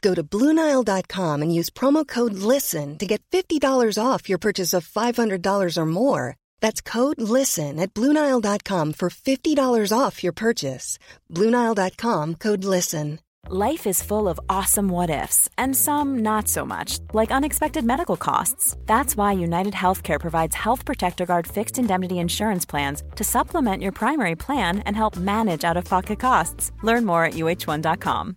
Go to Bluenile.com and use promo code LISTEN to get $50 off your purchase of $500 or more. That's code LISTEN at Bluenile.com for $50 off your purchase. Bluenile.com code LISTEN. Life is full of awesome what ifs, and some not so much, like unexpected medical costs. That's why United Healthcare provides Health Protector Guard fixed indemnity insurance plans to supplement your primary plan and help manage out of pocket costs. Learn more at uh1.com.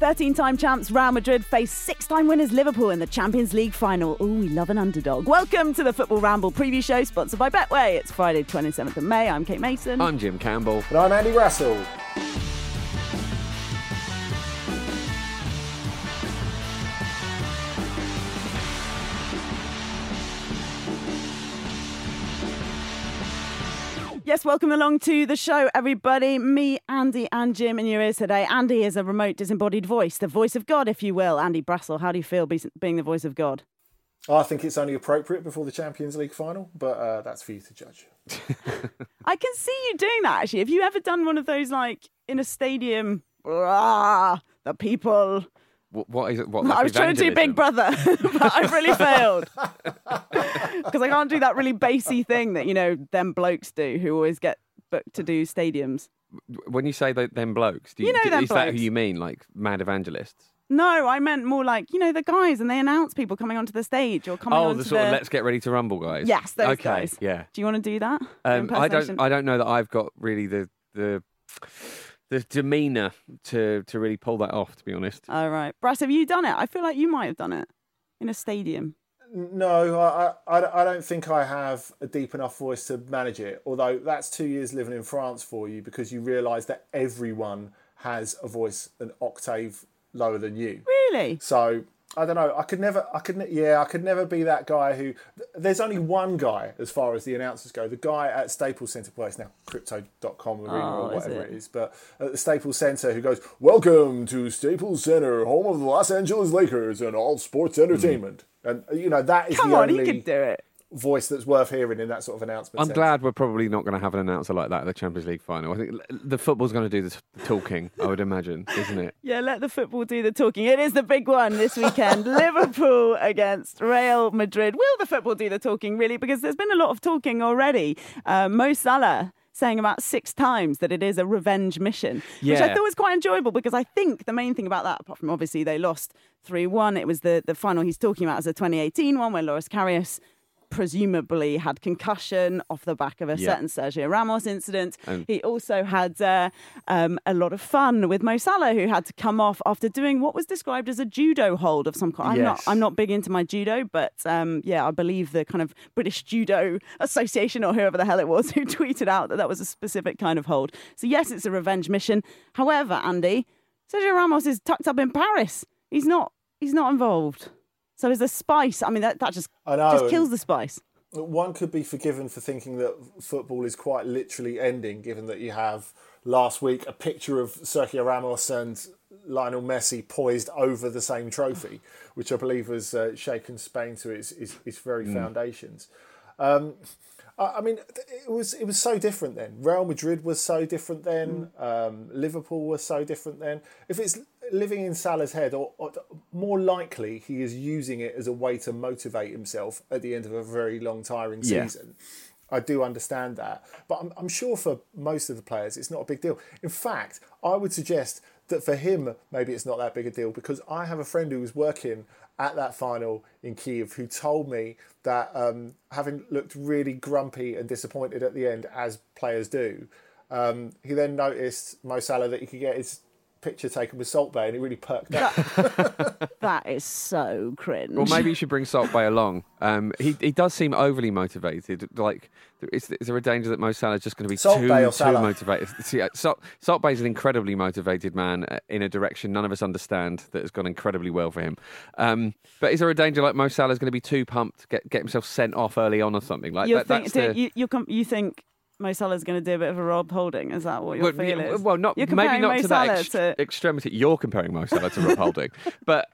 13 time champs Real Madrid face six time winners Liverpool in the Champions League final. Oh, we love an underdog. Welcome to the Football Ramble preview show sponsored by Betway. It's Friday, 27th of May. I'm Kate Mason. I'm Jim Campbell. And I'm Andy Brassell. Yes, welcome along to the show, everybody. Me, Andy, and Jim in your ears today. Andy is a remote disembodied voice, the voice of God, if you will. Andy Brassell, how do you feel being the voice of God? I think it's only appropriate before the Champions League final, but uh, that's for you to judge. I can see you doing that, actually. Have you ever done one of those, like, in a stadium? Ah, the people What, what is it? What, I like was trying to do Big? Brother, but I've really failed because I can't do that really bassy thing that you know them blokes do who always get booked to do stadiums. When you say that, them blokes, do you, You know do- them is that who you mean? Like mad evangelists? No, I meant more like you know the guys and they announce people coming onto the stage or coming Oh, onto the sort the. of let's get ready to rumble guys. Yes, those okay, guys. Yeah. Do you want to do that? Um, I don't. I don't know that I've got really the the the demeanour to to really pull that off. To be honest. All right, Brass, have you done it? I feel like you might have done it in a stadium. No, I, I, I don't think I have a deep enough voice to manage it. Although that's two years living in France for you because you realise that everyone has a voice an octave lower than you. Really? So I don't know. I could never. I could. Yeah, I could never be that guy who. There's only one guy as far as the announcers go. The guy at Staples Centre Place now, Crypto.com arena Oh, or is whatever it? it is, but at the Staples Centre, who goes, "Welcome to Staples Center, home of the Los Angeles Lakers and all sports entertainment." And you know that is Come the on, he only could do it. Voice that's worth hearing in that sort of announcement. I'm sense. glad we're probably not going to have an announcer like that at the Champions League final. I think the football's going to do the talking. I would imagine, isn't it? Yeah, let the football do the talking. It is the big one this weekend. Liverpool against Real Madrid. Will the football do the talking, really? Because there's been a lot of talking already. Uh, Mo Salah saying about six times that it is a revenge mission, which I thought was quite enjoyable because I think the main thing about that, apart from obviously they lost 3 1, it was the, the final he's talking about as a 2018 one where Loris Karius presumably had concussion off the back of a Yeah. certain Sergio Ramos incident. He also had uh, um, a lot of fun with Mo Salah, who had to come off after doing what was described as a judo hold of some kind. I'm not I'm not big into my judo, but um, yeah, I believe the kind of British Judo Association or whoever the hell it was who tweeted out that that was a specific kind of hold. So yes, it's a revenge mission. However, Andy, Sergio Ramos is tucked up in Paris. He's not. He's not involved. So is the spice? I mean, that, that just I know, just kills the spice. one could be forgiven for thinking that football is quite literally ending, given that you have last week a picture of Sergio Ramos and Lionel Messi poised over the same trophy, which I believe has uh, shaken Spain to its, its, its very mm. foundations. Um, I mean, it was it was so different then. Real Madrid was so different then. Mm. Um, Liverpool was so different then. If it's living in Salah's head, or, or, more likely he is using it as a way to motivate himself at the end of a very long, tiring season. Yeah. I do understand that, but I'm, I'm sure for most of the players, it's not a big deal. In fact, I would suggest that for him, maybe it's not that big a deal because I have a friend who was working at that final in Kiev who told me that um, having looked really grumpy and disappointed at the end, as players do, um, he then noticed Mo Salah that he could get his picture taken with Salt Bae, and he really perked up. that is so cringe. Well, maybe you should bring Salt Bae along. Um, he he does seem overly motivated. Like, is, is there a danger that Mo Salah is just going to be Salt too, Bae too motivated? See, uh, Salt, Salt Bae is an incredibly motivated man uh, in a direction none of us understand that has gone incredibly well for him. Um, but is there a danger like Mo Salah is going to be too pumped, get get himself sent off early on or something like you that? Think, the... you, you, you think Mo Salah's going to do a bit of a Rob Holding. Is that what your well, feel is? Well, not maybe not Mo to Salah that ex- to... extremity. You're comparing Mo Salah to Rob Holding, but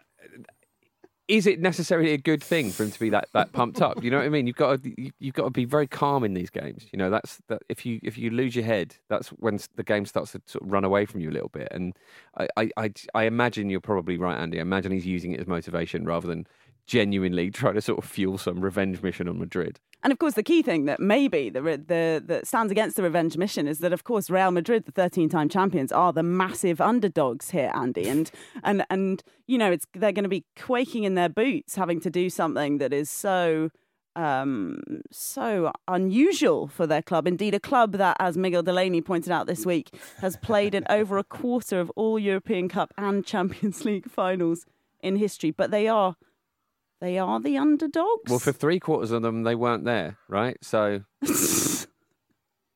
is it necessarily a good thing for him to be that, that pumped up? You know what I mean? You've got to you've got to be very calm in these games. You know that's that if you if you lose your head, that's when the game starts to sort of run away from you a little bit. And I I, I, I imagine you're probably right, Andy. I imagine he's using it as motivation rather than genuinely trying to sort of fuel some revenge mission on Madrid. And of course, the key thing that maybe the, the that stands against the revenge mission is that, of course, Real Madrid, the 13-time champions, are the massive underdogs here, Andy, and and and you know, it's they're going to be quaking in their boots, having to do something that is so. Um, so unusual for their club. Indeed, a club that, as Miguel Delaney pointed out this week, has played in over a quarter of all European Cup and Champions League finals in history. But they are they are the underdogs. Well, for three quarters of them, they weren't there, right? So,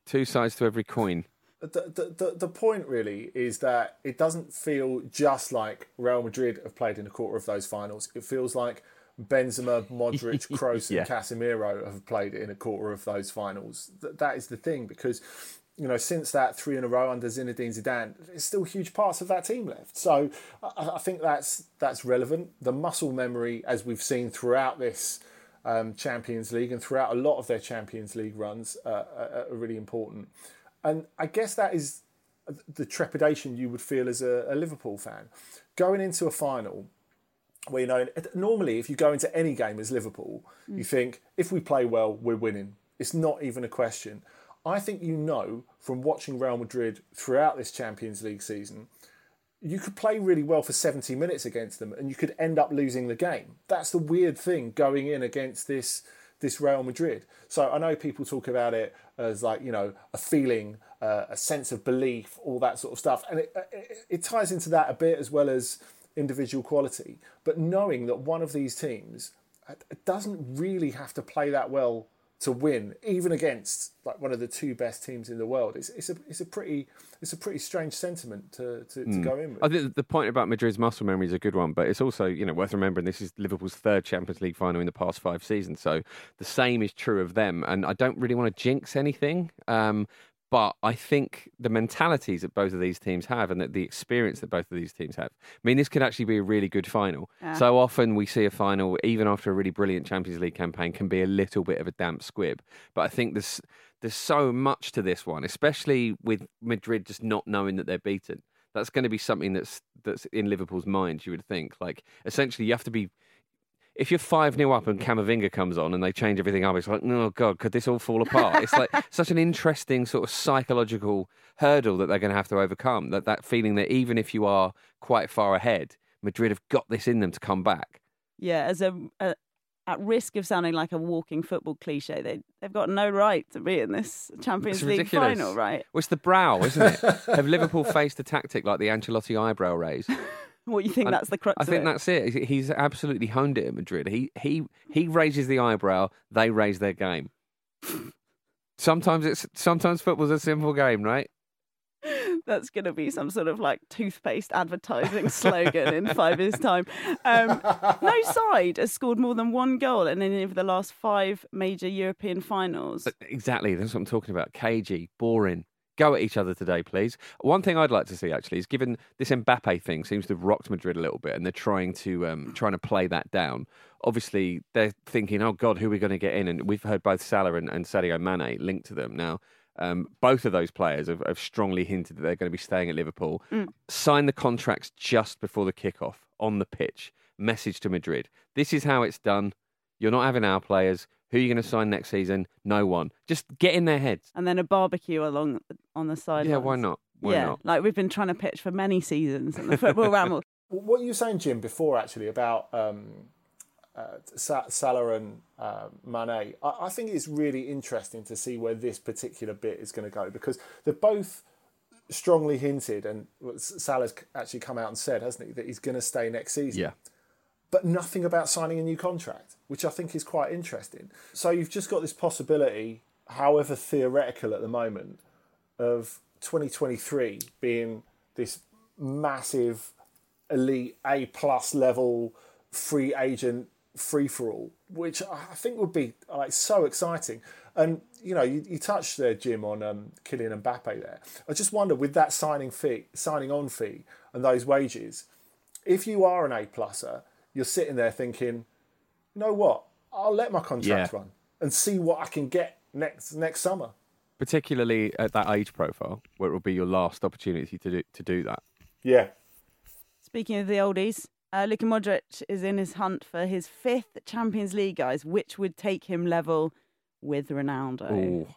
two sides to every coin. The, the, the point really is that it doesn't feel just like Real Madrid have played in a quarter of those finals. It feels like Benzema, Modric, Kroos, yeah. and Casemiro have played in a quarter of those finals. that is the thing because you know, since that three in a row under Zinedine Zidane, there's still huge parts of that team left. So I, I think that's that's relevant. The muscle memory, as we've seen throughout this um, Champions League and throughout a lot of their Champions League runs, uh, are, are, really important. And I guess that is the trepidation you would feel as a, a Liverpool fan going into a final. Where you know, normally if you go into any game as Liverpool, mm. you think if we play well, we're winning. It's not even a question. I think you know from watching Real Madrid throughout this Champions League season, you could play really well for 70 minutes against them and you could end up losing the game. That's the weird thing going in against this this Real Madrid. So I know people talk about it as like, you know, a feeling, uh, a sense of belief, all that sort of stuff. And it, it, it ties into that a bit as well as individual quality. But knowing that one of these teams uh, doesn't really have to play that well to win, even against like one of the two best teams in the world. It's, it's a it's a pretty it's a pretty strange sentiment to, to, mm. to go in with. I think the point about Madrid's muscle memory is a good one, but it's also you know worth remembering this is Liverpool's third Champions League final in the past five seasons, so the same is true of them. And I don't really want to jinx anything, um, but I think the mentalities that both of these teams have and that the experience that both of these teams have, I mean, this could actually be a really good final. Yeah. So often we see a final, even after a really brilliant Champions League campaign, can be a little bit of a damp squib. But I think there's, there's so much to this one, especially with Madrid just not knowing that they're beaten. That's going to be something that's that's in Liverpool's mind. You would think, like essentially, you have to be if you're 5 new up and Camavinga comes on and they change everything up, it's like, oh, God, could this all fall apart? it's like such an interesting sort of psychological hurdle that they're going to have to overcome. That, that feeling that even if you are quite far ahead, Madrid have got this in them to come back. Yeah, as a, a at risk of sounding like a walking football cliche, they they've got no right to be in this Champions League final, right? Well, it's the brow, isn't it? Have Liverpool faced a tactic like the Ancelotti eyebrow raise? What you think and that's the crux? I think it? that's it. He's absolutely honed it at Madrid. He he he raises the eyebrow, they raise their game. sometimes it's sometimes football's a simple game, right? That's going to be some sort of like toothpaste advertising slogan in five years' time. Um, no side has scored more than one goal in any of the last five major European finals. Exactly. That's what I'm talking about. Cagey, boring. Go at each other today, please. One thing I'd like to see actually is given this Mbappe thing seems to have rocked Madrid a little bit, and they're trying to um, trying to play that down. Obviously, they're thinking, "Oh God, who are we going to get in?" And we've heard both Salah and, and Sadio Mane linked to them now. Um, both of those players have, have, strongly hinted that they're going to be staying at Liverpool. Mm. Sign the contracts just before the kickoff on the pitch. Message to Madrid: This is how it's done. You're not having our players. Who are you going to sign next season? No one. Just get in their heads. And then a barbecue along on the side. Yeah, why not? Why yeah, not? like we've been trying to pitch for many seasons in the football ramble. What you were saying, Jim, before actually about um, uh, Salah and uh, Mane, I, I think it's really interesting to see where this particular bit is going to go because they're both strongly hinted, and Salah's actually come out and said, hasn't he, that he's going to stay next season. Yeah but nothing about signing a new contract, which I think is quite interesting. So you've just got this possibility, however theoretical at the moment, of 2023 being this massive elite A plus level free agent free for all, which I think would be like so exciting. And you know, you, you touched there, Jim, on um, Kylian Mbappe. There, I just wonder with that signing fee, signing on fee, and those wages, if you are an A pluser you're sitting there thinking, you know what? I'll let my contract yeah. run and see what I can get next next summer. Particularly at that age profile, where it will be your last opportunity to do to do that. Yeah. Speaking of the oldies, uh, Luka Modric is in his hunt for his fifth Champions League, guys, which would take him level with Ronaldo. Ooh.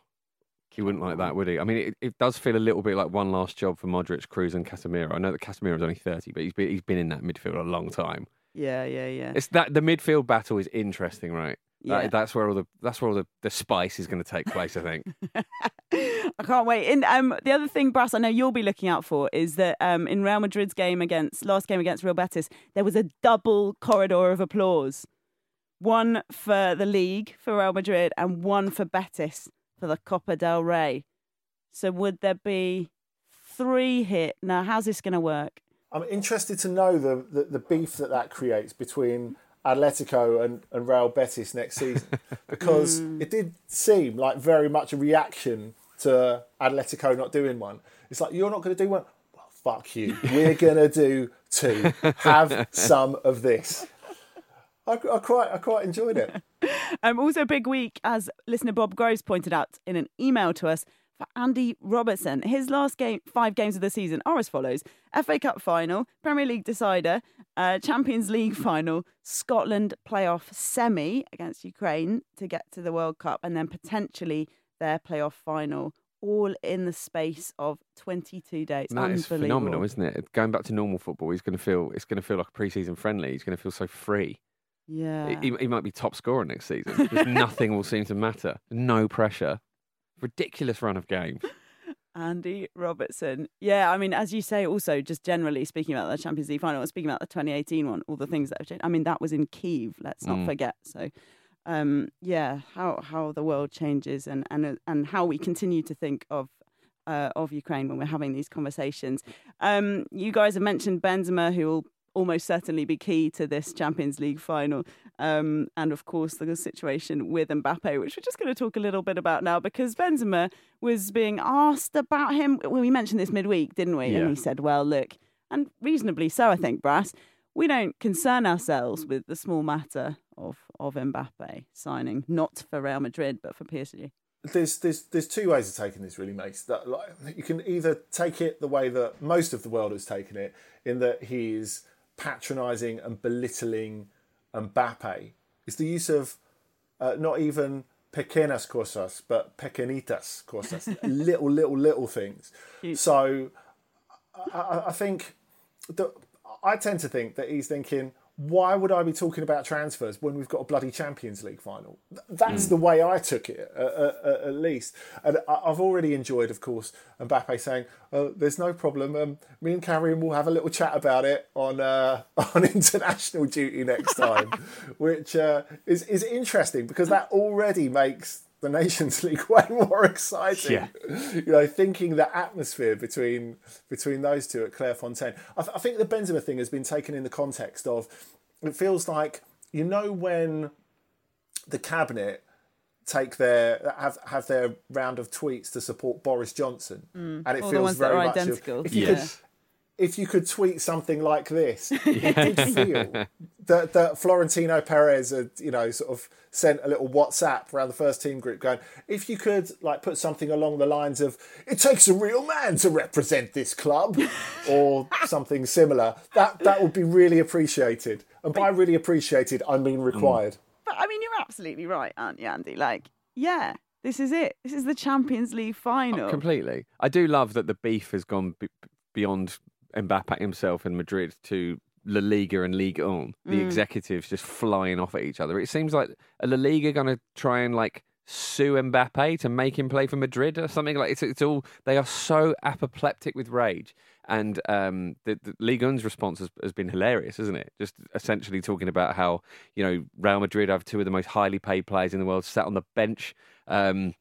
He wouldn't like that, would he? I mean, it, it, does feel a little bit like one last job for Modric, Kroos, and Casemiro. I know that Casemiro is only thirty, but he's been he's been in that midfield a long time. Yeah, yeah, yeah. It's that the midfield battle is interesting, right? Yeah. That, that's where all the that's where all the, the spice is going to take place. I think. I can't wait. And um, the other thing, Brass, I know you'll be looking out for is that um, in Real Madrid's game against last game against Real Betis, there was a double corridor of applause, one for the league for Real Madrid and one for Betis for the Copa del Rey. So would there be three hit? Now, how's this going to work? I'm interested to know the, the, the beef that that creates between Atletico and, and Real Betis next season because mm. it did seem like very much a reaction to Atletico not doing one. It's like, you're not going to do one? Well, fuck you. We're going to do two. Have some of this. I, I, quite, I quite enjoyed it. Um, also, big week, as listener Bob Groves pointed out in an email to us for Andy Robertson. His last game, five games of the season are as follows: FA Cup final, Premier League decider, uh, Champions League final, Scotland playoff semi against Ukraine to get to the World Cup, and then potentially their playoff final. All in the space of 22 days. That is phenomenal, isn't it? Going back to normal football, he's going to feel it's going to feel like a pre-season friendly. He's going to feel so free. Yeah, he, he might be top scorer next season because nothing will seem to matter. No pressure ridiculous run of games. Andy Robertson. Yeah, I mean, as you say, also just generally speaking about the Champions League final, speaking about the 2018 one, all the things that have changed. I mean, that was in Kiev. Let's not mm. forget. So, um, yeah, how how the world changes and and and how we continue to think of uh, of Ukraine when we're having these conversations. Um, you guys have mentioned Benzema, who will almost certainly be key to this Champions League final. Um, and of course, the situation with Mbappe, which we're just going to talk a little bit about now, because Benzema was being asked about him. Well, we mentioned this midweek, didn't we? Yeah. And he said, well, look, and reasonably so, I think, Brass, we don't concern ourselves with the small matter of, of Mbappe signing, not for Real Madrid, but for PSG there's there's there's two ways of taking this really makes that like, you can either take it the way that most of the world has taken it in that he's patronising and belittling Mbappe. Is the use of uh, not even pequeñas cosas, but pequeñitas cosas, little, little, little things. So I, I think that I tend to think that he's thinking, why would I be talking about transfers when we've got a bloody Champions League final? That's mm. the way I took it, uh, uh, at least. And I've already enjoyed, of course, Mbappe saying, oh, "There's no problem. Um, me and Karim will have a little chat about it on uh, on international duty next time," which uh, is is interesting because that already makes the Nations League way more exciting. Yeah. You know, thinking the atmosphere between between those two at Clairefontaine. I, th- I think the Benzema thing has been taken in the context of it feels like you know when the cabinet take their have have their round of tweets to support Boris Johnson, and it feels very much of- if you Yeah. could if you could tweet something like this, it did feel that, that Florentino Perez had, you know, sort of sent a little WhatsApp around the first team group going, if you could like put something along the lines of, it takes a real man to represent this club, or something similar, that that would be really appreciated. And by really appreciated, I mean mm. required. But I mean, you're absolutely right, aren't you, Andy? Like, yeah, this is it. This is the Champions League final. Oh, completely. I do love that the beef has gone b- beyond Mbappe himself in Madrid to La Liga and Ligue 1. The Mm. executives just flying off at each other. It seems like La Liga going to try and like sue Mbappe to make him play for Madrid or something like it's it's all they are so apoplectic with rage. And um, the, the Ligue 1's response has, has been hilarious, isn't it? Just essentially talking about how you know Real Madrid have two of the most highly paid players in the world sat on the bench. Um,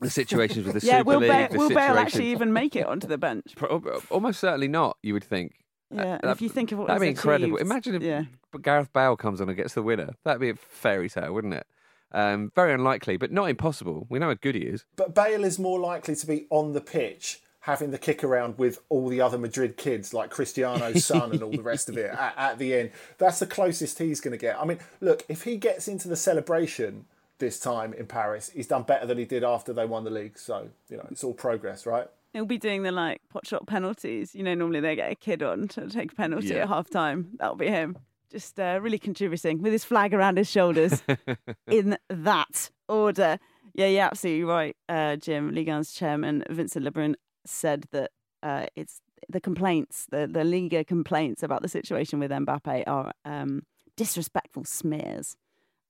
the situations with the yeah, Super will League, Bale, the will Bale situations- actually even make it onto the bench? Pro- Almost certainly not. You would think. Yeah, and if you think of what that'd be he's incredible. achieved, Imagine if yeah. Gareth Bale comes on and gets the winner. That'd be a fairy tale, wouldn't it? Um, very unlikely, but not impossible. We know how good he is. But Bale is more likely to be on the pitch having the kick around with all the other Madrid kids, like Cristiano's son and all the rest of it at, at the end. That's the closest he's going to get. I mean, look, if he gets into the celebration this time in Paris, he's done better than he did after they won the league. So, you know, it's all progress, right? He'll be doing the like pot shot penalties. You know, normally they get a kid on to take a penalty Yeah. at half time. That'll be him. Just uh, really contributing with his flag around his shoulders in that order. Yeah, you're absolutely right, uh, Jim. Ligue 1's chairman, Vincent Labrune, said that uh, it's the complaints, the, the Liga complaints about the situation with Mbappe are um, disrespectful smears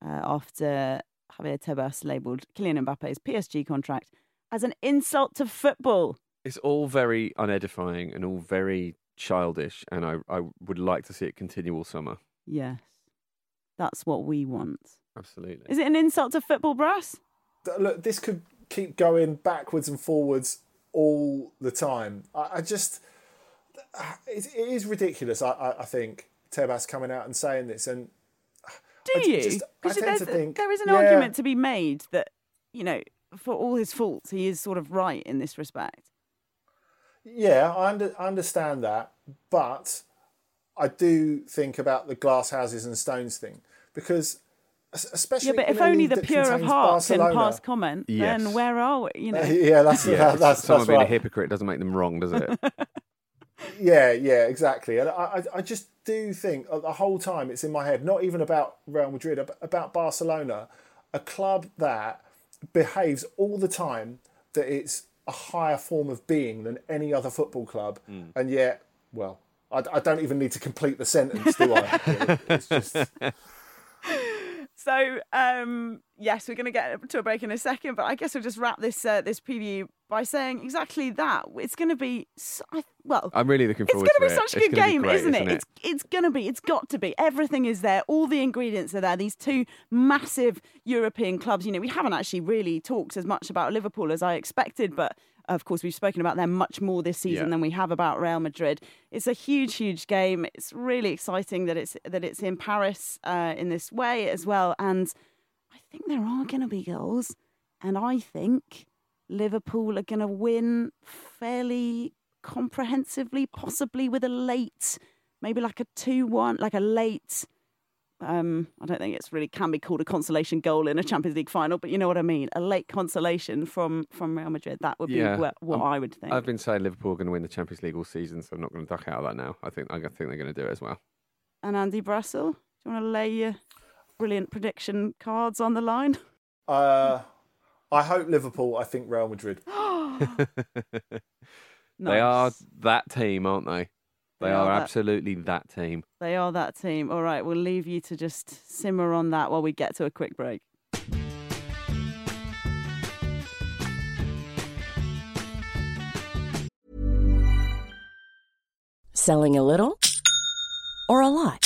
uh, after Javier Tebas labelled Kylian Mbappe's PSG contract as an insult to football. It's all very unedifying and all very childish, and I, I would like to see it continue all summer. Yes. That's what we want. Absolutely. Is it an insult to football, Brass? Look, this could keep going backwards and forwards all the time. I, I just, it, it is ridiculous. I, I, I think Tebas coming out and saying this, and Do I you? Because there's- think, there is an yeah. argument to be made that, you know, for all his faults, he is sort of right in this respect. Yeah, I, under, I understand that, but I do think about the glass houses and stones thing because, especially Yeah, but if only the pure of contains heart can Barcelona- pass comment, Yes. then where are we? You know, Uh, yeah, that's Yeah, that, that's, someone that's being right. a hypocrite doesn't make them wrong, does it? Yeah, yeah, exactly. And I, I, I just do think uh, the whole time it's in my head, not even about Real Madrid, about Barcelona, a club that behaves all the time that it's a higher form of being than any other football club, and yet, well, I, I don't even need to complete the sentence, do I? it's just So, um, yes, we're going to get to a break in a second, but I guess we'll just wrap this uh, this preview by saying exactly that. It's going to be, s I well, I'm really looking it's forward going to be it. such a It's good game, great, isn't, it? isn't it? It's it's going to be. It's got to be. Everything is there. All the ingredients are there. These two massive European clubs. You know, we haven't actually really talked as much about Liverpool as I expected, but of course we've spoken about them much more this season Yeah. than we have about Real Madrid. It's a huge, huge game. It's really exciting that it's that it's in Paris uh, in this way as well, and I think there are going to be goals, and I think Liverpool are going to win fairly comprehensively, possibly with a late, maybe like a two-one, like a late. Um, I don't think it's really can be called a consolation goal in a Champions League final, but you know what I mean. A late consolation from from Real Madrid. That would be Yeah, what, what um, I would think. I've been saying Liverpool are going to win the Champions League all season, so I'm not going to duck out of that now. I think I think they're going to do it as well. And Andy Brassell, do you want to lay your brilliant prediction cards on the line? uh, I hope Liverpool. I think Real Madrid. They are that team, aren't they? They, They are, are that- absolutely that team. They are that team. All right, we'll leave you to just simmer on that while we get to a quick break. Selling a little or a lot?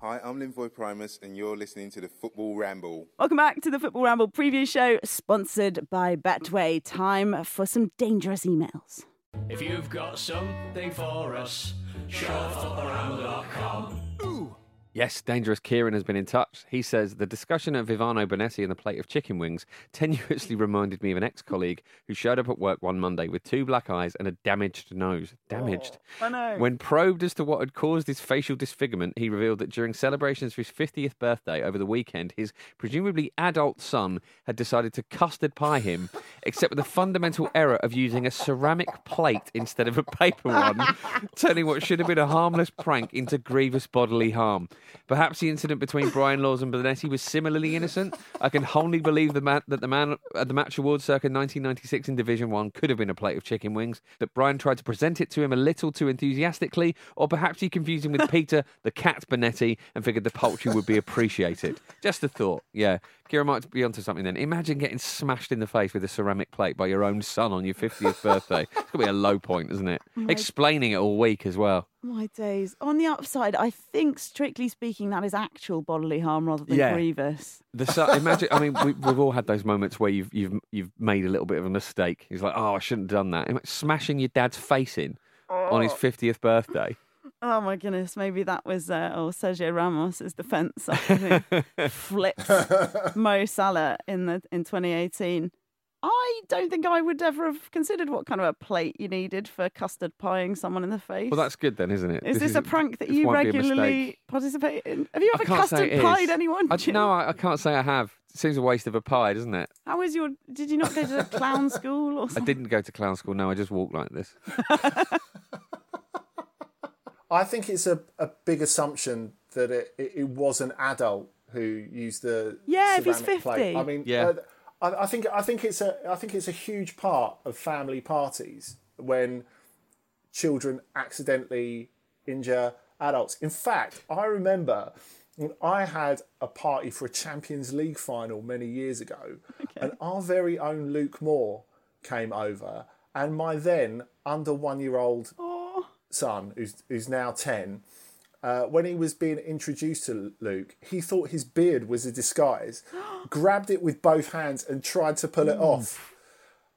Hi, I'm Linvoy Primus, and you're listening to the Football Ramble. Welcome back to the Football Ramble preview show, sponsored by Betway. Time for some dangerous emails. If you've got something for us, showfootballramble.com. Yes, Dangerous Kieran has been in touch. He says the discussion of Ivano Bonetti and the plate of chicken wings tenuously reminded me of an ex colleague who showed up at work one Monday with two black eyes and a damaged nose. Damaged. Oh, I know. When probed as to what had caused his facial disfigurement, he revealed that during celebrations for his 50th birthday over the weekend, his presumably adult son had decided to custard pie him, except with the fundamental error of using a ceramic plate instead of a paper one, turning what should have been a harmless prank into grievous bodily harm. Perhaps the incident between Brian Laws and Bonetti was similarly innocent. I can wholly believe the man, that the man at the match awards circa 1996 in Division 1 could have been a plate of chicken wings, that Brian tried to present it to him a little too enthusiastically, or perhaps he confused him with Peter, the cat Bonetti, and figured the poultry would be appreciated. Just a thought, yeah. Kira might be onto something then. Imagine getting smashed in the face with a ceramic plate by your own son on your 50th birthday. It's going to be a low point, isn't it? Explaining it all week as well. My days. On the upside, I think, strictly speaking, that is actual bodily harm rather than Yeah. grievous. The su- imagine, I mean, we, we've all had those moments where you've you've you've made a little bit of a mistake. He's like, "Oh, I shouldn't have done that." Ima- Smashing your dad's face in on his oh. fiftieth birthday. Oh my goodness, maybe that was uh, oh, Sergio Ramos' defence after he flipped Mo Salah in the in 2018. I don't think I would ever have considered what kind of a plate you needed for custard pieing someone in the face. Well, that's good then, isn't it? Is this, a prank that you won't be a regularly participate in? Have you ever custard pied anyone? I, Jim? no, I, I can't say I have. It seems a waste of a pie, doesn't it? How is your? Did you not go to clown school or I didn't go to clown school. No, I just walk like this. I think it's a, a big assumption that it, it, it was an adult who used the Yeah, if he's ceramic plate. 50. I mean, Yeah. uh, I, I think I think it's a I think it's a huge part of family parties when children accidentally injure adults. In fact, I remember when I had a party for a Champions League final many years ago, and our very own Luke Moore came over, and my then under one year old son, who's who's now ten, uh, when he was being introduced to Luke, he thought his beard was a disguise, grabbed it with both hands and tried to pull it off,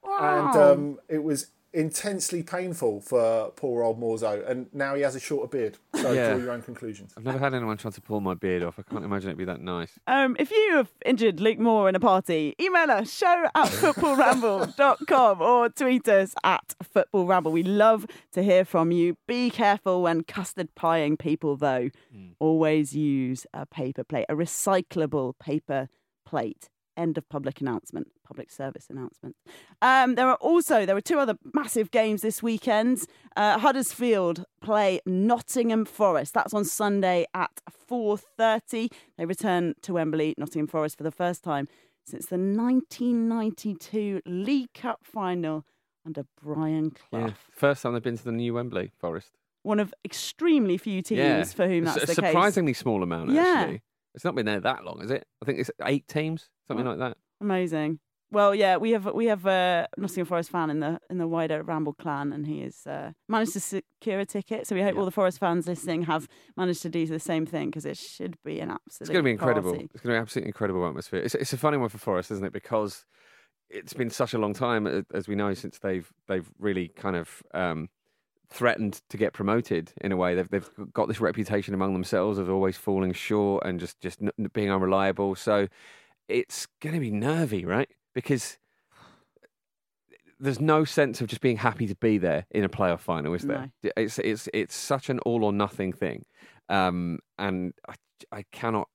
and um, it was intensely painful for poor old Morzo. And now he has a shorter beard. So Yeah. draw your own conclusions. I've never had anyone try to pull my beard off. I can't imagine it'd be that nice. Um, if you have injured Luke Moore in a party, email us show at footballramble.com or tweet us at footballramble. We love to hear from you. Be careful when custard pieing people, though. Always use a paper plate, a recyclable paper plate. End of public announcement, public service announcement. Um, there are also there were two other massive games this weekend. Uh, Huddersfield play Nottingham Forest. That's on Sunday at four thirty. They return to Wembley, Nottingham Forest, for the first time since the 1992 League Cup final under Brian Clough. Yeah. First time they've been to the new Wembley Forest. One of extremely few teams yeah. for whom that's a, the surprisingly case. small amount. Yeah. Actually, it's not been there that long, is it? I think it's eight teams, something like that. Amazing. Well, yeah, we have we have a Nottingham Forest fan in the in the wider Ramble clan, and he has uh, managed to secure a ticket. So we hope all the Forest fans listening have managed to do the same thing because it should be an absolute. It's going to be incredible. party. It's going to be absolutely incredible atmosphere. It's, it's a funny one for Forest, isn't it? Because it's been such a long time, as we know, since they've they've really kind of um, threatened to get promoted. In a way, they've they've got this reputation among themselves of always falling short and just just n- being unreliable. So it's going to be nervy, right? Because there's no sense of just being happy to be there in a playoff final, is there? It's it's it's such an all or nothing thing, um, and I, I cannot.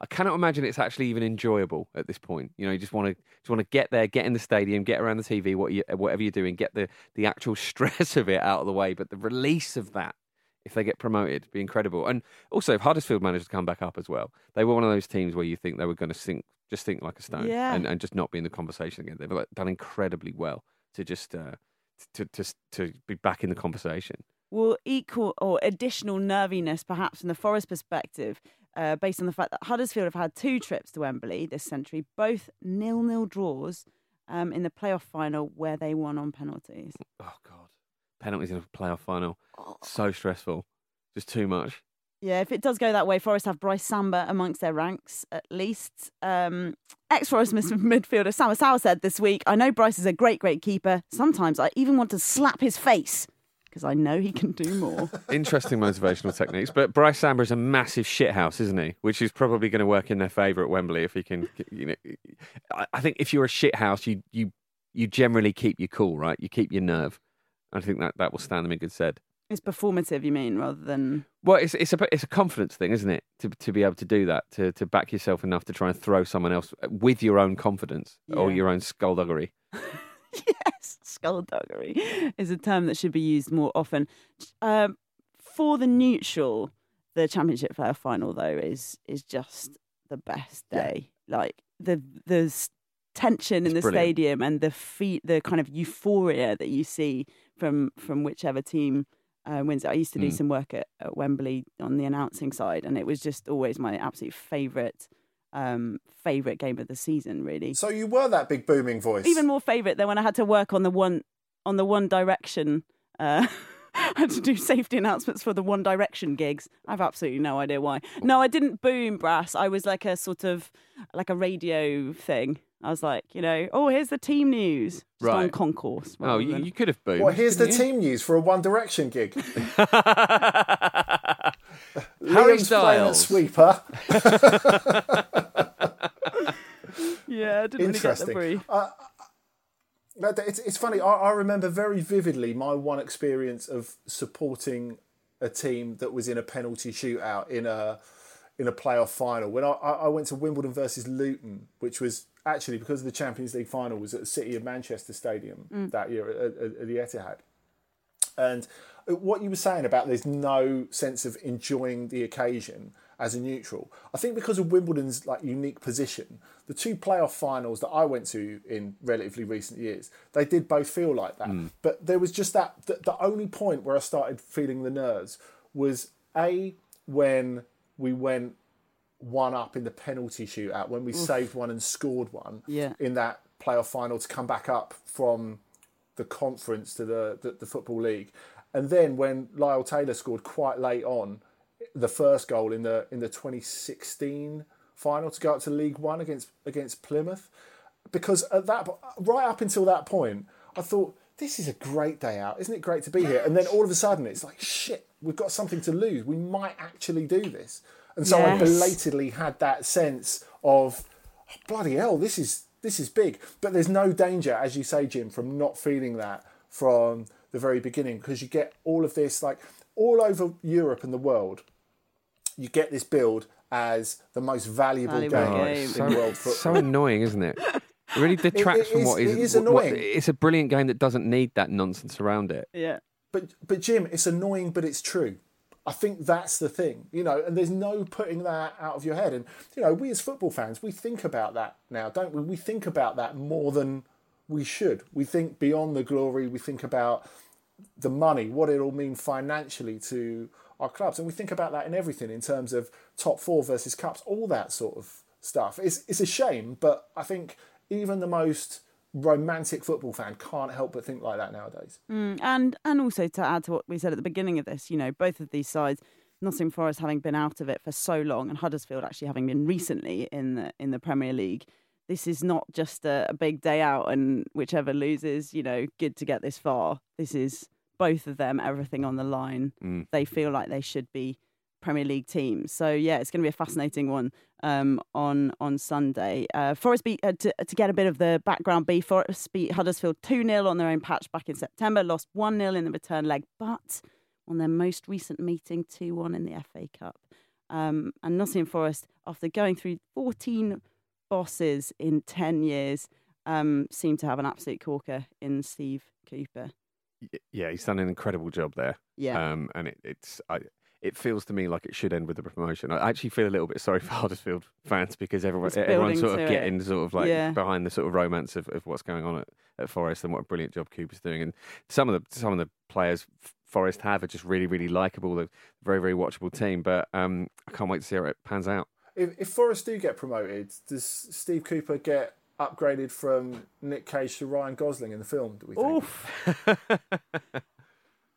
I cannot imagine it's actually even enjoyable at this point. You know, you just want to just want to get there, get in the stadium, get around the TV, what you, whatever you're doing, get the the actual stress of it out of the way. But the release of that, if they get promoted, be incredible. And also, if Huddersfield managed to come back up as well, they were one of those teams where you think they were going to sink, just sink like a stone, Yeah. and, and just not be in the conversation again. They've like, done incredibly well to just uh, to to to be back in the conversation. will equal or additional nerviness, perhaps from the Forest perspective, uh, based on the fact that Huddersfield have had two trips to Wembley this century, both nil-nil draws um, in the playoff final where they won on penalties. Oh God, penalties in a playoff final, so stressful, just too much. Yeah, if it does go that way, Forest have Brice Samba amongst their ranks at least. Um, Ex-Forest midfielder Sam Asau said this week, "I know Brice is a great, great keeper. Sometimes I even want to slap his face because I know he can do more." Interesting motivational techniques, but Brice Samba is a massive shithouse, isn't he? Which is probably going to work in their favour at Wembley if he can. You know, I- think if you're a shithouse, you you you generally keep your cool, right? You keep your nerve. I think that that will stand them in good stead. it's performative, you mean, rather than Well, it's it's a it's a confidence thing, isn't it? To to be able to do that, to to back yourself enough to try and throw someone else with your own confidence or your own skullduggery. yes, skullduggery is a term that should be used more often. Um, for the neutral, the championship playoff final though is is just the best day. Like the there's tension in the brilliant. stadium and the feet, the kind of euphoria that you see from from whichever team. Uh, wins. it. I used to do Mm. some work at, at Wembley on the announcing side, and it was just always my absolute favourite, um, favourite game of the season. Really, So you were that big booming voice. even more favourite than when I had to work on the one on the One Direction. Uh, I had to do safety announcements for the One Direction gigs. I've absolutely no idea why. No, I didn't boom brass. I was like a sort of like a radio thing. I was like, you know, oh, here's the team news just on Right. concourse. Oh, you, than- you could have boomed. Well, here's the you? team news for a One Direction gig. Harry Liam's playing Styles. sweeper. yeah, I didn't really get the Interesting. brief. Uh, it's, it's funny. I, I remember very vividly my one experience of supporting a team that was in a penalty shootout in a in a playoff final. When I, I I went to Wimbledon versus Luton, which was actually because of the Champions League final was at the City of Manchester Stadium that year at, at, at the Etihad. And what you were saying about there's no sense of enjoying the occasion as a neutral. I think because of Wimbledon's like unique position, the two playoff finals that I went to in relatively recent years, they did both feel like that. Mm. But there was just that the, the only point where I started feeling the nerves was a when we went one up in the penalty shootout when we saved one and scored one Yeah. in that playoff final to come back up from the conference to the, the, the Football League. And then when Lyle Taylor scored quite late on the first goal in the in the 2016 final to go up to League One against against Plymouth, because at that right up until that point, I thought this is a great day out, isn't it? Great to be here. And then all of a sudden, it's like shit. We've got something to lose. We might actually do this. And so I belatedly had that sense of "Oh, bloody hell, this is this is big. But there's no danger, as you say, Jim, from not feeling that from the very beginning because you get all of this like all over Europe and the world. you get this build as the most valuable, Valuable game, game. in so, world football. so annoying, isn't it? It really detracts it from is- what is. it is what- what- it's a brilliant game that doesn't need that nonsense around it. Yeah. But but Jim, it's annoying, but it's true. I think that's the thing, you know, and there's no putting that out of your head. And you know, we as football fans, we think about that now, don't we? We think about that more than we should. We think beyond the glory. We think about the money, what it'll mean financially to our clubs, and we think about that in everything in terms of top four versus cups, all that sort of stuff. It's it's a shame, but I think even the most romantic football fan can't help but think like that nowadays. Mm, and and also to add to what we said at the beginning of this, you know, both of these sides, Nottingham Forest having been out of it for so long, and Huddersfield actually having been recently in the in the Premier League. This is not just a, a big day out, and whichever loses, you know, good to get this far. This is both of them, everything on the line. Mm. They feel like they should be Premier League teams. So yeah, it's going to be a fascinating one um, on on Sunday. Uh, Forest beat uh, to, to get a bit of the background. B Forest beat Huddersfield two 0 on their own patch back in September. Lost one 0 in the return leg, but on their most recent meeting, two one in the FA Cup. Um, and Nottingham Forest, after going through fourteen bosses in ten years, um, seem to have an absolute corker in Steve Cooper. Yeah, he's done an incredible job there. Yeah. Um, and it, it's I, it feels to me like it should end with the promotion. I actually feel a little bit sorry for Huddersfield fans because everyone everyone's sort of it. getting sort of like Yeah. behind the sort of romance of, of what's going on at, at Forest and what a brilliant job Cooper's doing. And some of the some of the players Forest have are just really really likable. They're a very very watchable team. But um, I can't wait to see how it pans out. If, if Forest do get promoted, does Steve Cooper get upgraded from Nick Cage to Ryan Gosling in the film? Do we think? Oof.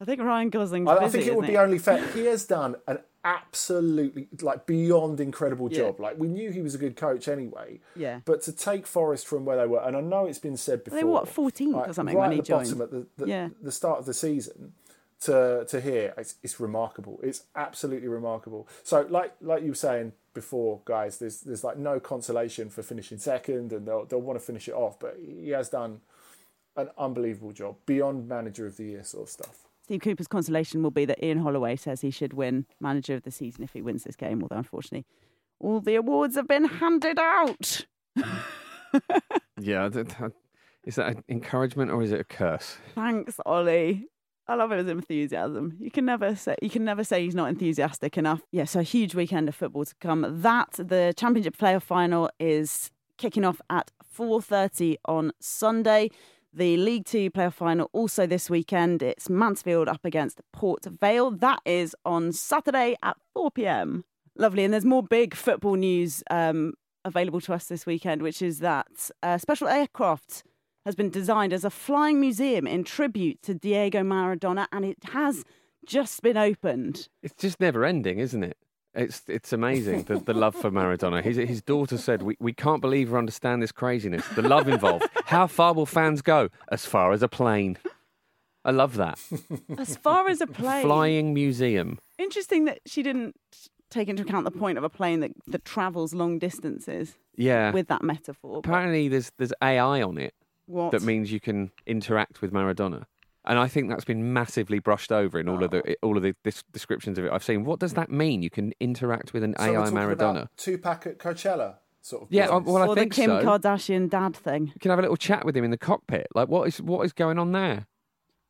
I think Ryan Gosling. I, I think it would be only fair. He has done an absolutely like beyond incredible Yeah. job. Like we knew he was a good coach anyway. Yeah. But to take Forest from where they were, and I know it's been said before. They were, what, 14th or something right when he at the bottom joined? at the, the, Yeah. the start of the season. To to here, it's, it's remarkable. It's absolutely remarkable. So like like you were saying before, guys, there's there's like no consolation for finishing second, and they'll they'll want to finish it off. But he has done an unbelievable job, beyond manager of the year sort of stuff. Steve Cooper's consolation will be that Ian Holloway says he should win manager of the season if he wins this game, although unfortunately all the awards have been handed out. Yeah, I don't- is that an encouragement or is it a curse? Thanks, Ollie. I love his enthusiasm. You can never say you can never say he's not enthusiastic enough. Yeah, so a huge weekend of football to come. That the Championship playoff final is kicking off at 4:30 on Sunday. The League Two playoff final also this weekend. It's Mansfield up against Port Vale. That is on Saturday at 4 p.m. Lovely, and there's more big football news um, available to us this weekend, which is that uh, special aircraft has been designed as a flying museum in tribute to Diego Maradona, and it has just been opened. It's just never ending, isn't it? It's it's amazing the, the love for Maradona. His his daughter said, "We we can't believe or understand this craziness. The love involved. How far will fans go? As far as a plane." I love that As far as a plane, flying museum. interesting that she didn't take into account the point of a plane that, that travels long distances Yeah. with that metaphor. Apparently, there's there's AI on it What? that means you can interact with Maradona. And I think that's been massively brushed over in all of the all of the dis- descriptions of it I've seen. What does that mean? You can interact with an So we're AI talking Maradona? about Tupac at Coachella, sort of. Yeah, business. well, I or think the Kim so. Kardashian dad thing. You can have a little chat with him in the cockpit. Like, what is what is going on there?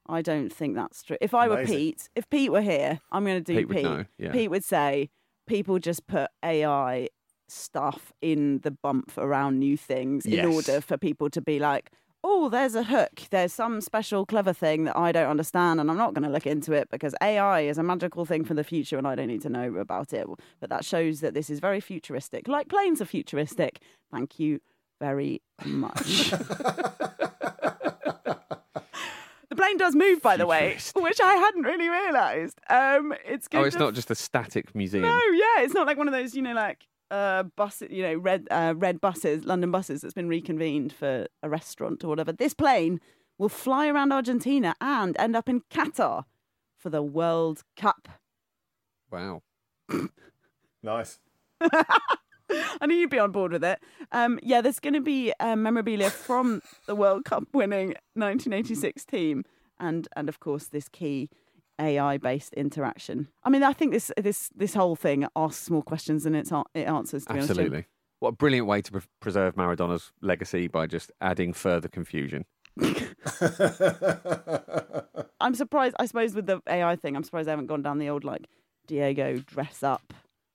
I don't think that's true. If I were Amazing. Pete, if Pete were here, I'm going to do Pete Pete. would know, yeah. Pete would say people just put AI stuff in the bump around new things Yes. in order for people to be like, oh, there's a hook. There's some special clever thing that I don't understand, and I'm not going to look into it because AI is a magical thing for the future, and I don't need to know about it. But that shows that this is very futuristic, like planes are futuristic. Thank you very much. The plane does move, by the way, which I hadn't really realised. Um, it's Oh, it's to not just a static museum. no, yeah, it's not like one of those, you know, like uh, bus, you know, red uh, red buses, London buses that's been reconvened for a restaurant or whatever. This plane will fly around Argentina and end up in Qatar for the World Cup. Wow. nice. I knew you'd be on board with it. Um, yeah, there's going to be uh, memorabilia from the World Cup winning 1986 team, and and of course this key AI based interaction. I mean, I think this this this whole thing asks more questions than it's, it answers. To be honest, Absolutely. What a brilliant way to pre- preserve Maradona's legacy by just adding further confusion. I'm surprised. I suppose with the AI thing, I'm surprised they haven't gone down the old like Diego dress up.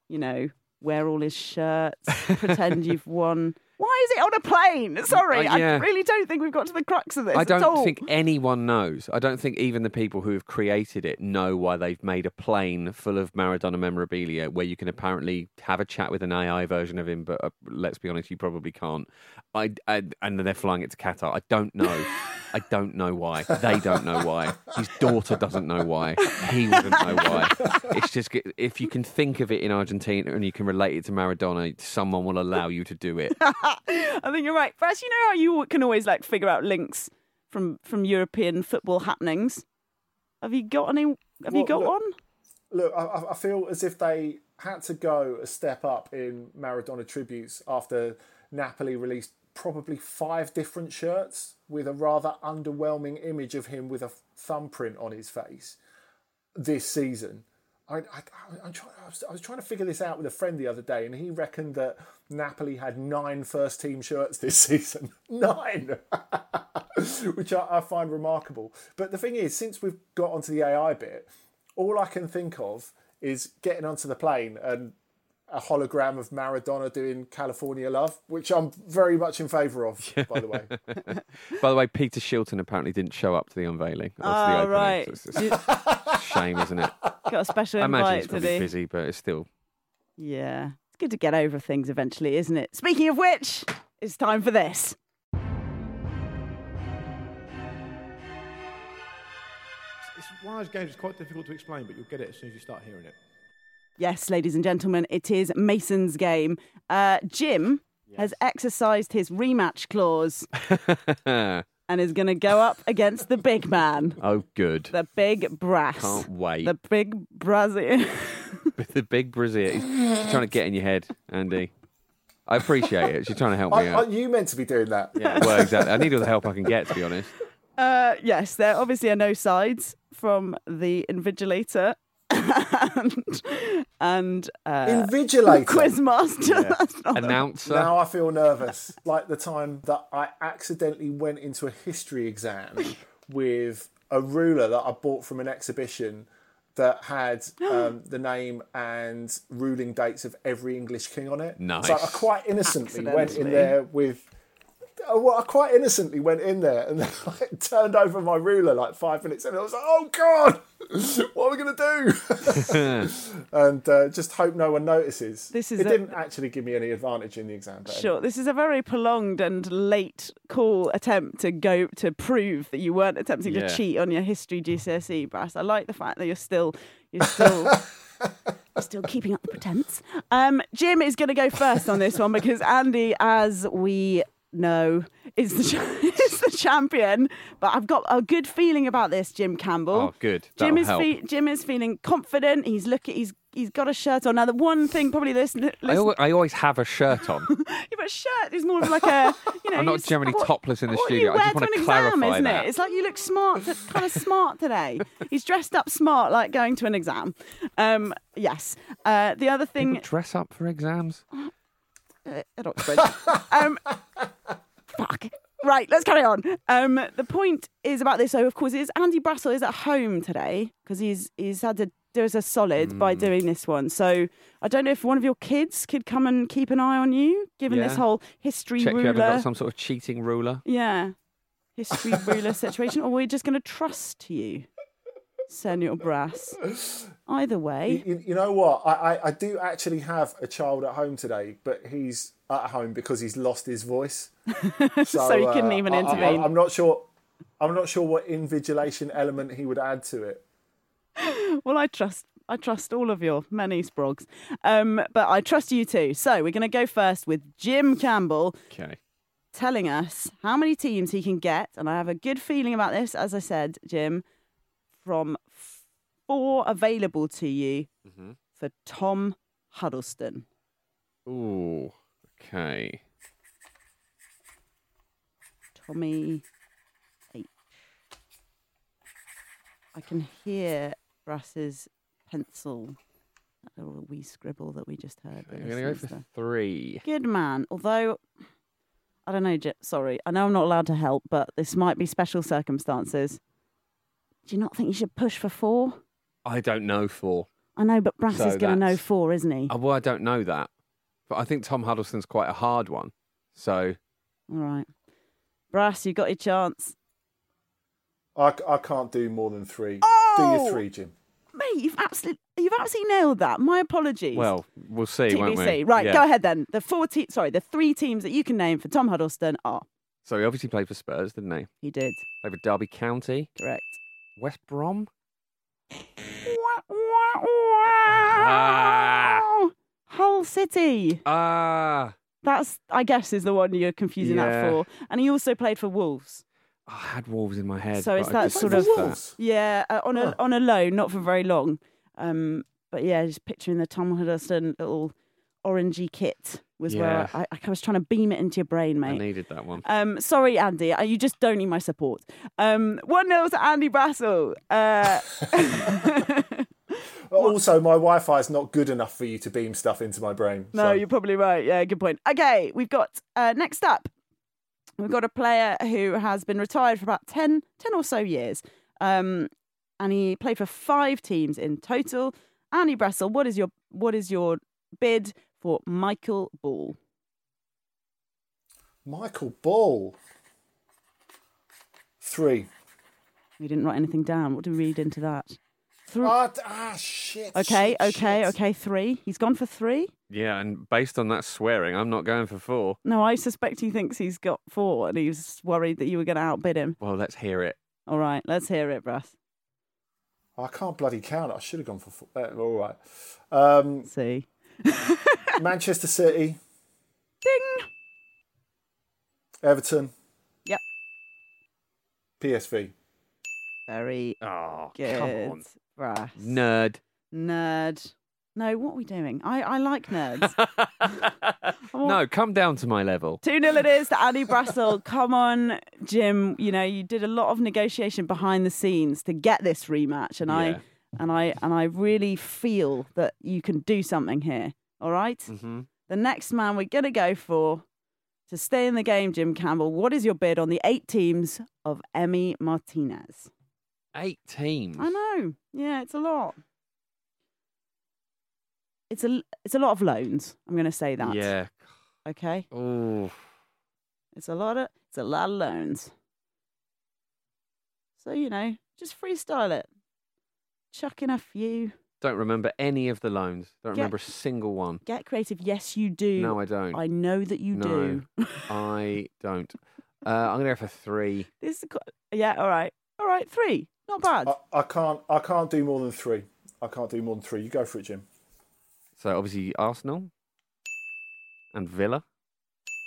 You know, wear all his shirts, pretend you've won. Why is it on a plane? Sorry, Uh, yeah. I really don't think we've got to the crux of this. I at all. don't think anyone knows. I don't think even the people who have created it know why they've made a plane full of Maradona memorabilia where you can apparently have a chat with an AI version of him, but uh, let's be honest, you probably can't. I, I and then they're flying it to Qatar. I don't know. I don't know why. They don't know why. His daughter doesn't know why. He wouldn't know why. It's just if you can think of it in Argentina and you can relate it to Maradona, someone will allow you to do it. I think you're right. First, you know how you can always like figure out links from from European football happenings. Have you got any? Have you got look- one? Look, I, I feel as if they had to go a step up in Maradona tributes after Napoli released probably five different shirts with a rather underwhelming image of him with a thumbprint on his face this season. I, I, I'm trying, I, was, I was trying to figure this out with a friend the other day, and he reckoned that Napoli had nine first team shirts this season. Nine! Which I, I find remarkable. But the thing is, since we've got onto the AI bit, all I can think of is getting onto the plane and a hologram of Maradona doing California Love, which I'm very much in favour of, by the way. By the way, Peter Shilton apparently didn't show up to the unveiling. Or to the Oh, opening, right. so it's shame, isn't it? Got a special I imagine invite he's probably busy, but it's still. Yeah, it's good to get over things eventually, isn't it? Speaking of which, it's time for this. It's one of those games that's quite difficult to explain, but you'll get it as soon as you start hearing it. Yes, ladies and gentlemen, it is Mason's game. Uh, Jim has exercised his rematch clause and is going to go up against the big man, oh, good. the big brass, Can't wait. the big Brazil. the big Brazil. He's trying to get in your head, Andy. I appreciate it. She's trying to help me I, out. I, you meant to be doing that. Yeah, well, exactly. I need all the help I can get, to be honest. Uh, yes, there obviously are no sides from the invigilator and, and uh, Invigilator. quizmaster. That's not the- Announcer. Now I feel nervous. Like the time that I accidentally went into a history exam with a ruler that I bought from an exhibition that had um, the name and ruling dates of every English king on it. Nice. So I quite innocently went in there with. Uh, Well, I quite innocently went in there and then like, turned over my ruler like five minutes in. I was like, "Oh God, what are we going to do?" and uh, just hope no one notices. This is it a- didn't actually give me any advantage in the exam. but Sure, this is a very prolonged and late call attempt to go to prove that you weren't attempting Yeah. to cheat on your history GCSE, Brass. I like the fact that you're still you're still you're still keeping up the pretense. Um, Jim is going to go first on this one because Andy, as we know, is the is the champion. But I've got a good feeling about this, Jim Campbell. Oh, good. Jim That'll is help. fe- Jim is feeling confident. He's looking. He's he's got a shirt on. Now, the one thing probably this. I, listen- al- I always have a shirt on. yeah, but a shirt is more of like a, you know. I'm not generally what- topless in the what studio. You I just want to an exam, clarify isn't that. it? It's like you look smart, kind of smart today. He's dressed up smart, like going to an exam. Um, yes. Uh, the other thing People dress up for exams. uh, at Oxford. um. Right, let's carry on. Um, the point is about this. So, of course, is Andy Brassell is at home today because he's he's had to do us a solid Hmm. by doing this one. So, I don't know if one of your kids could come and keep an eye on you, given this whole history Check you ruler. haven't got some sort of cheating ruler. Yeah. History ruler situation, or we're just going to trust you, Senor Brass. Either way. You, you know what? I, I, I do actually have a child at home today, but he's at home because he's lost his voice. So, So he couldn't uh, even I- I- intervene. I'm not sure. I'm not sure what invigilation element he would add to it. Well, I trust I trust all of your many sprogs, um, but I trust you too. So we're going to go first with Jim Campbell Okay. telling us how many teams he can get, and I have a good feeling about this. As I said, Jim, from four available to you Mm-hmm. for Tom Huddlestone. Ooh. Okay. Tommy H. I can hear Brass's pencil. That little wee scribble that we just heard. I'm going to go for there. three. Good man. Although, I don't know, sorry. I know I'm not allowed to help, but this might be special circumstances. Do you not think you should push for four? I don't know four. I know, but Brass So is going to know four, isn't he? Oh, well, I don't know that. But I think Tom Huddlestone's quite a hard one. So All right. Brass, you got your chance. I, I can't do more than three. Do Oh! your three, Jim. Mate, you've absolutely, you've absolutely nailed that. My apologies. Well, we'll see, won't we? TBC. Right, Yeah. go ahead then. The four te- sorry, the three teams that you can name for Tom Huddlestone are So he obviously played for Spurs, didn't he? he did. Played for Derby County, Correct. West Brom. Ah. Hull City. Ah, That's I guess is the one you're confusing that for. And he also played for Wolves. I had Wolves in my head. So it's that sort of- that. Yeah, uh, on a on a loan, not for very long. Um, but yeah, just picturing the Tom Huddlestone little orangey kit was where Yeah. I, I was trying to beam it into your brain, mate. I needed that one. Um, sorry, Andy. uh, You just don't need my support. Um, one 0 to Andy Brassell. Uh, Also, my Wi-Fi is not good enough for you to beam stuff into my brain. no, so- you're probably right. Yeah, good point. Okay, we've got uh, next up. We've got a player who has been retired for about 10, 10 or so years, um, and he played for five teams in total. Andy Brassell, what is your what is your bid for Michael Ball? Michael Ball. Three. We didn't write anything down. What do we read into that? Three. Ah, d- ah shit. okay, shit, okay, shit. okay. Three. He's gone for three. Yeah, and based on that swearing, I'm not going for four. No, I suspect he thinks he's got four, and he's worried that you were going to outbid him. Well, let's hear it. All right, let's hear it, Brass. I can't bloody count. I should have gone for four. Uh, all right. Um, See. Manchester City, Ding. Everton, Yep. PSV. Very Oh, good. come on. Brass. Nerd. Nerd. No, what are we doing? I, I like nerds. no, come down to my level. 2 0 it is to Andy Brassell. Come on, Jim. You know, you did a lot of negotiation behind the scenes to get this rematch, and Yeah. I and I and I really feel that you can do something here. All right? hmm The next man we're gonna go for to stay in the game, Jim Campbell. What is your bid on the eight teams of Emi Martinez? Eight teams. I know. Yeah, it's a lot. It's a it's a lot of loans. I'm going to say that. Yeah. Okay. Oh, It's a lot of it's a lot of loans. So you know, just freestyle it. Chuck in a few. don't remember any of the loans. Don't Yeah. remember a single one. Get creative. Yes, you do. No, I don't. I know that you No. do. I don't. Uh, I'm gonna go for three. this is yeah. All right. All right. Three. Not bad. I, I can't. I can't do more than three. I can't do more than three. You go for it, Jim. So obviously Arsenal and Villa.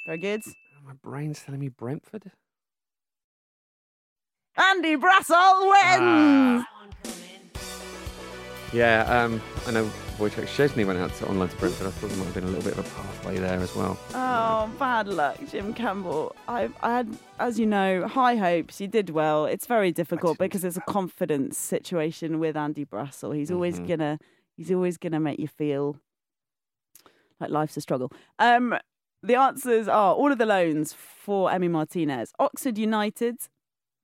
Very good. My brain's telling me Brentford. Andy Brassell wins. Yeah, um, I know Wojciech Szczesny went out to online to Brentford. I thought there might have been a little bit of a pathway there as well. Oh, bad luck, Jim Campbell. I, I had, as you know, high hopes. You did well. It's very difficult because it's a confidence situation with Andy Brassell. He's always Mhm. gonna, he's always gonna make you feel like life's a struggle. Um, the answers are all of the loans for Emi Martinez. Oxford United,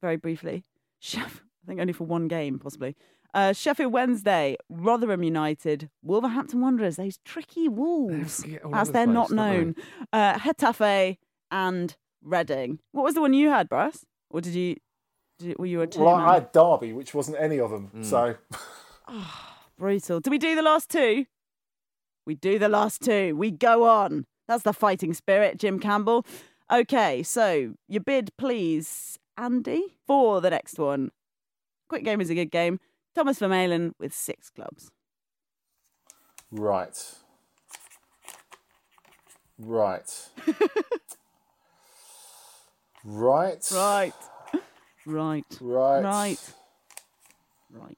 very briefly. Sheff- I think only for one game, possibly. Uh, Sheffield Wednesday, Rotherham United, Wolverhampton Wanderers, those tricky Wolves, as they're not place, don't they? known. Uh, Getafe and Reading. What was the one you had, Brass? Or did you, did you were you a two Well, man? I had Derby, which wasn't any of them. Hmm. So Brutal. Do we do the last two? We do the last two. We go on. That's the fighting spirit, Jim Campbell. Okay, so your bid, please, Andy, for the next one. Quick game is a good game. Thomas Vermaelen with six clubs. right, right, right, Right. Right. right, Right. Right.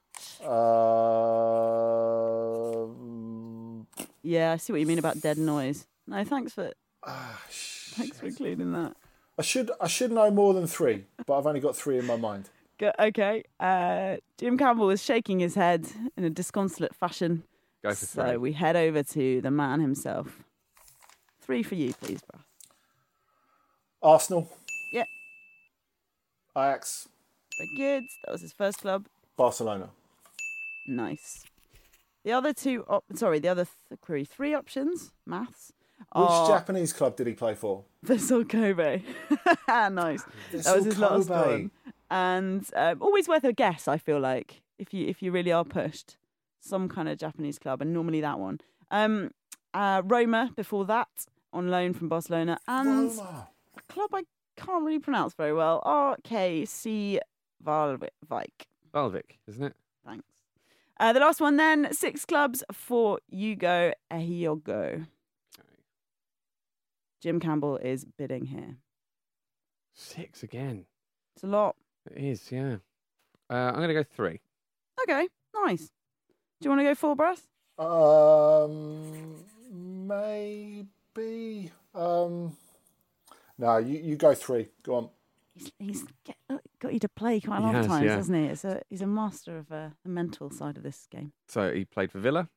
Um, Yeah, I see what you mean about dead noise. No, thanks for ah, thanks for including that. I should I should know more than three, but I've only got three in my mind. Go- Okay. Uh, Jim Campbell is shaking his head in a disconsolate fashion. Go for so three. we head over to the man himself. Three for you, please, bro. Arsenal, Yeah, Ajax, very good. That was his first club. Barcelona. Nice. The other two, op- sorry, the other th- query, three options, maths. Which are Japanese club did he play for? Vissel Kobe. nice. that was his Vissel last Kobe. one. And um, always worth a guess, I feel like, if you if you really are pushed. Some kind of Japanese club, and normally that one. Um, uh, Roma before that, on loan from Barcelona. And Roma. a club I can't really pronounce very well. RKC Waalwijk. Waalwijk, isn't it? Thanks. Uh, the last one then, six clubs for Ugo Ehiogo. Jim Campbell is bidding here. Six again. It's a lot. It is, yeah. Uh, I'm going to go three. Okay, nice. Do you want to go four, breath? Um, maybe. Um, no, you, you go three. Go on. He's, he's get, uh, got you to play quite a He lot has, of times, yeah. hasn't he? It's a, he's a master of uh, the mental side of this game. So he played for Villa,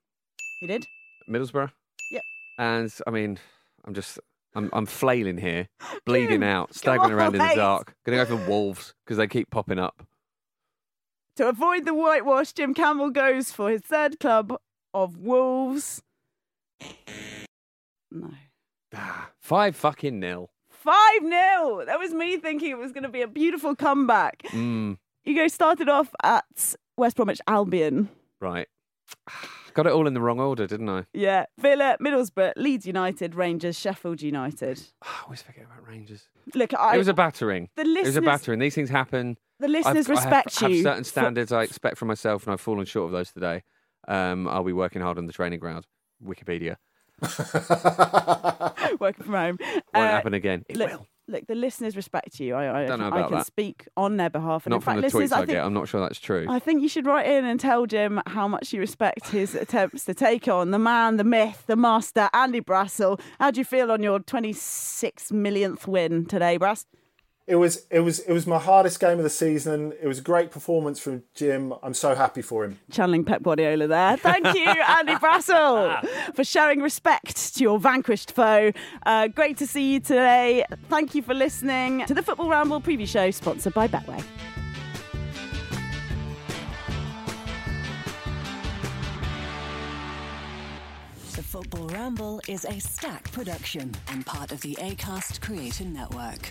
He did? Middlesbrough. Yep. And I mean, I'm just, I'm, I'm flailing here, bleeding out, staggering around in the mate. dark. Gonna go for Wolves because they keep popping up. To avoid the whitewash, Jim Campbell goes for his third club of Wolves. No. Ah, Five fucking nil. 5 0. That was me thinking it was going to be a beautiful comeback. Mm, You guys started off at West Bromwich Albion. right. Got it all in the wrong order, didn't I? Yeah. Villa, Middlesbrough, Leeds United, Rangers, Sheffield United. I always forget about Rangers. Look, I, it was a battering. the listeners, It was a battering. These things happen. the I've- listeners I have- respect have, you. certain for- standards I expect from myself, and I've fallen short of those today. Um, I'll be working hard on the training ground. Wikipedia working from home. won't Uh, happen again. It look, will. Look, the listeners respect you. I, I, Don't know I can that. speak on their behalf. And Not in fact, from the listeners, tweets I, I think, get. I'm not sure that's true. I think you should write in and tell Jim how much you respect his attempts to take on the man, the myth, the master, Andy Brassell. How do you feel on your 26 millionth win today, Brass? It was it was it was my hardest game of the season. It was a great performance from Jim. I'm so happy for him. Channeling Pep Guardiola there. Thank you, Andy Brassell, for showing respect to your vanquished foe. Uh, great to see you today. Thank you for listening to the Football Ramble preview show, sponsored by Betway. The Football Ramble is a Stak production and part of the ACAST Creator Network.